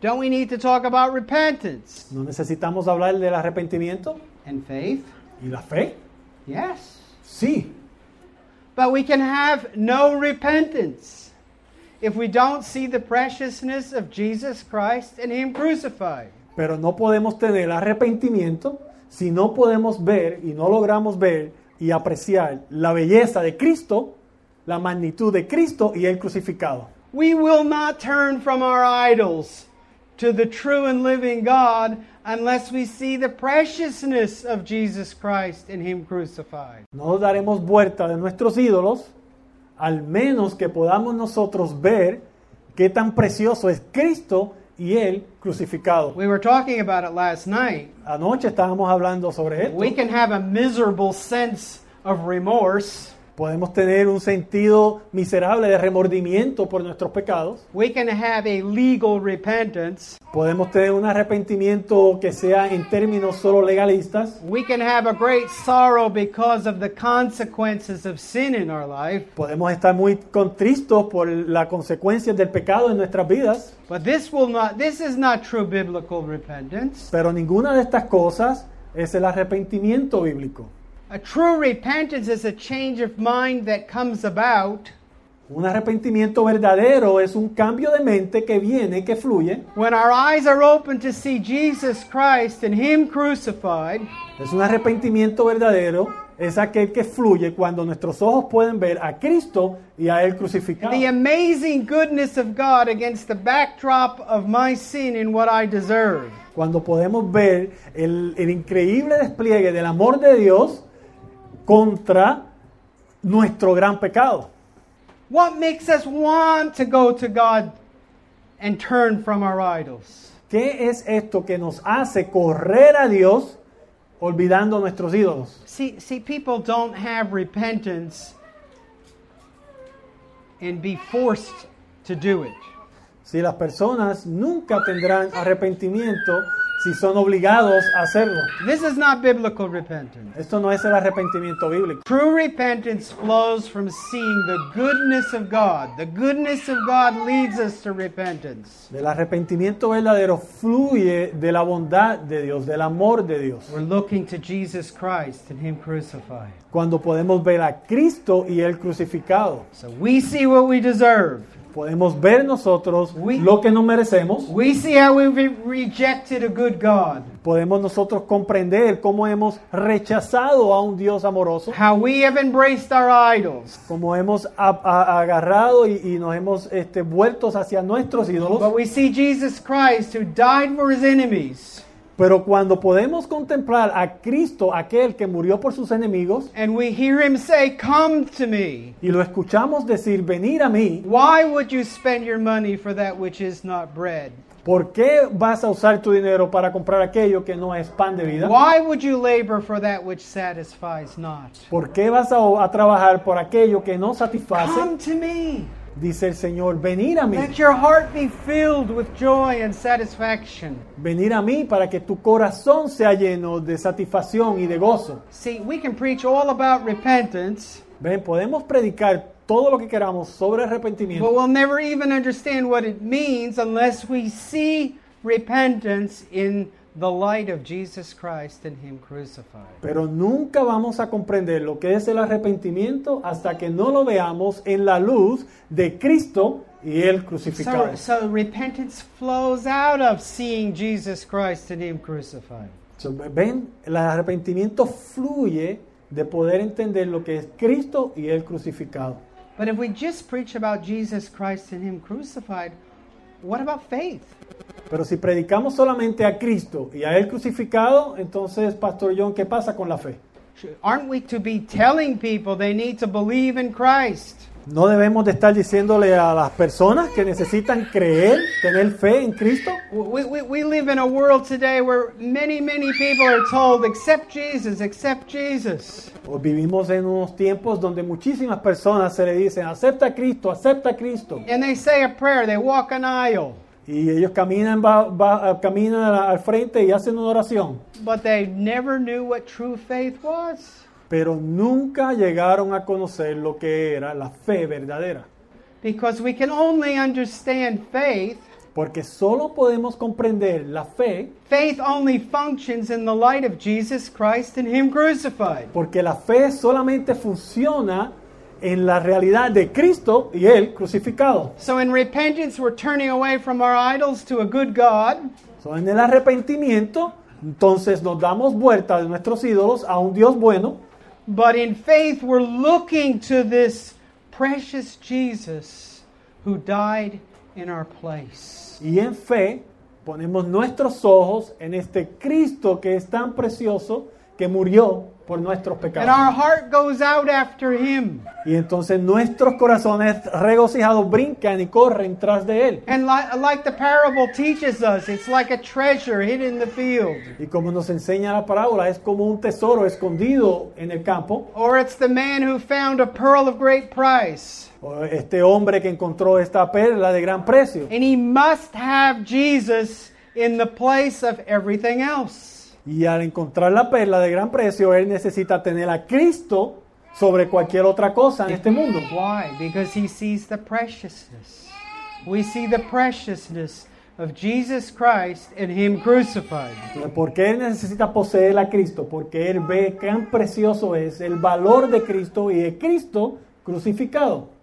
Don't we need to talk about repentance ¿No necesitamos hablar del arrepentimiento and faith? y la fe? Yes. Sí, But we can have no repentance if we don't see the preciousness of Jesus Christ and Him crucified. pero no podemos tener arrepentimiento si no podemos ver y no logramos ver y apreciar la belleza de Cristo, la magnitud de Cristo y el crucificado. We will not turn from our idols to the true and living God unless we see the preciousness of Jesus Christ and Him crucified. No daremos vuelta de nuestros ídolos, al menos que podamos nosotros ver qué tan precioso es Cristo y Él crucificado. We were talking about it last night. Anoche estábamos hablando sobre esto. We can have a miserable sense of remorse. Podemos tener un sentido miserable de remordimiento por nuestros pecados. We can have a legal repentance. Podemos tener un arrepentimiento que sea en términos solo legalistas. We can have a great sorrow because of the consequences of sin in our life. Podemos estar muy contristos por las consecuencias del pecado en nuestras vidas. But this will not this is not true biblical repentance. Pero ninguna de estas cosas es el arrepentimiento bíblico. A true repentance is a change of mind that comes about Un arrepentimiento verdadero es un cambio de mente que viene, que fluye. when our eyes are open to see Jesus Christ and him crucified. Es un arrepentimiento verdadero, es aquel que fluye cuando nuestros ojos pueden ver a Cristo y a Él crucificado. The amazing goodness of God against the backdrop of my sin and what I deserve. Cuando podemos ver el, el increíble despliegue del amor de Dios contra nuestro gran pecado. What makes us want to go to God and turn from our idols? ¿Qué es esto que nos hace correr a Dios olvidando nuestros ídolos? See, see, people don't have repentance and be forced to do it. Si las personas nunca tendrán arrepentimiento si son obligados a hacerlo. This is not biblical repentance. Esto no es el arrepentimiento bíblico. True repentance flows from seeing the goodness of God. The goodness of God leads us to repentance. El arrepentimiento verdadero fluye de la bondad de Dios, del amor de Dios. We're looking to Jesus Christ and Him crucified. Cuando podemos ver a Cristo y Él crucificado. So we see what we deserve. Podemos ver nosotros We- lo que no merecemos. We see how we've re- rejected a good God. Podemos nosotros comprender cómo hemos rechazado a un Dios amoroso. How we have embraced our idols. Como hemos a- a- agarrado y, y nos hemos este, vueltos hacia nuestros ídolos. But we see Jesus Christ who died for his enemies. Pero cuando podemos contemplar a Cristo, aquel que murió por sus enemigos, And we hear him say, Come to me. y lo escuchamos decir, venir a mí, Why would you spend your money for that which is not bread? ¿por qué vas a usar tu dinero para comprar aquello que no es pan de vida? Why would you labor for that which satisfies not? ¿Por qué vas a, a trabajar por aquello que no satisface? Come to me. Dice el Señor, venir a mí, Let your heart be filled with joy and satisfaction. venir a mí para que tu corazón sea lleno de satisfacción y de gozo. See, we can preach all about repentance, Ven, podemos predicar todo lo que queramos sobre but arrepentimiento, we'll never even understand what it means unless we see repentance in the light of Jesus Christ and Him crucified. pero nunca vamos a comprender lo que es el arrepentimiento hasta que no lo veamos en la luz de Cristo y Él crucificado. So, so repentance flows out of seeing Jesus Christ and Him crucified. So, Ven, el arrepentimiento fluye de poder entender lo que es Cristo y Él crucificado. But if we just preach about Jesus Christ and Him crucified, what about faith? Pero si predicamos solamente a Cristo y a Él crucificado, entonces, Pastor John, ¿qué pasa con la fe? Aren't we to be telling people they need to believe in Christ? No debemos de estar diciéndole a las personas que necesitan creer, tener fe en Cristo. We, we, we live in a world today where many, many people are told, accept Jesus, accept Jesus. O vivimos en unos tiempos donde muchísimas personas se le dicen, acepta a Cristo, acepta a Cristo. And they say a prayer, they walk an aisle, Y ellos caminan, va- va- caminan al frente y hacen una oración. but they never knew what true faith was. Pero nunca llegaron a conocer lo que era la fe verdadera. Because we can only understand faith Porque solo podemos comprender la fe Faith only functions in the light of Jesus Christ and Him crucified. porque la fe solamente funciona en la realidad de Cristo y Él crucificado. So in repentance, we're turning away from our idols to a good God. So, en el arrepentimiento, entonces nos damos vuelta de nuestros ídolos a un Dios bueno, But in faith, we're looking to this precious Jesus who died in our place. y en fe ponemos nuestros ojos en este Cristo que es tan precioso que murió por nuestros And our heart goes out after Him. Y entonces nuestros corazones regocijados brincan y corren tras de Él. And li- like the parable teaches us, it's like a treasure hidden in the field. Y como nos enseña la parábola, es como un tesoro escondido en el campo. Or it's the man who found a pearl of great price. O Este hombre que encontró esta perla de gran precio. And he must have Jesus in the place of everything else. Y al encontrar la perla de gran precio, él necesita tener a Cristo sobre cualquier otra cosa en este mundo. Why? Because he sees the preciousness. We see the preciousness of Jesus Christ and him crucified. ¿Por qué él necesita poseer a Cristo? Porque él ve cuán precioso es el valor de Cristo y de Cristo crucificado.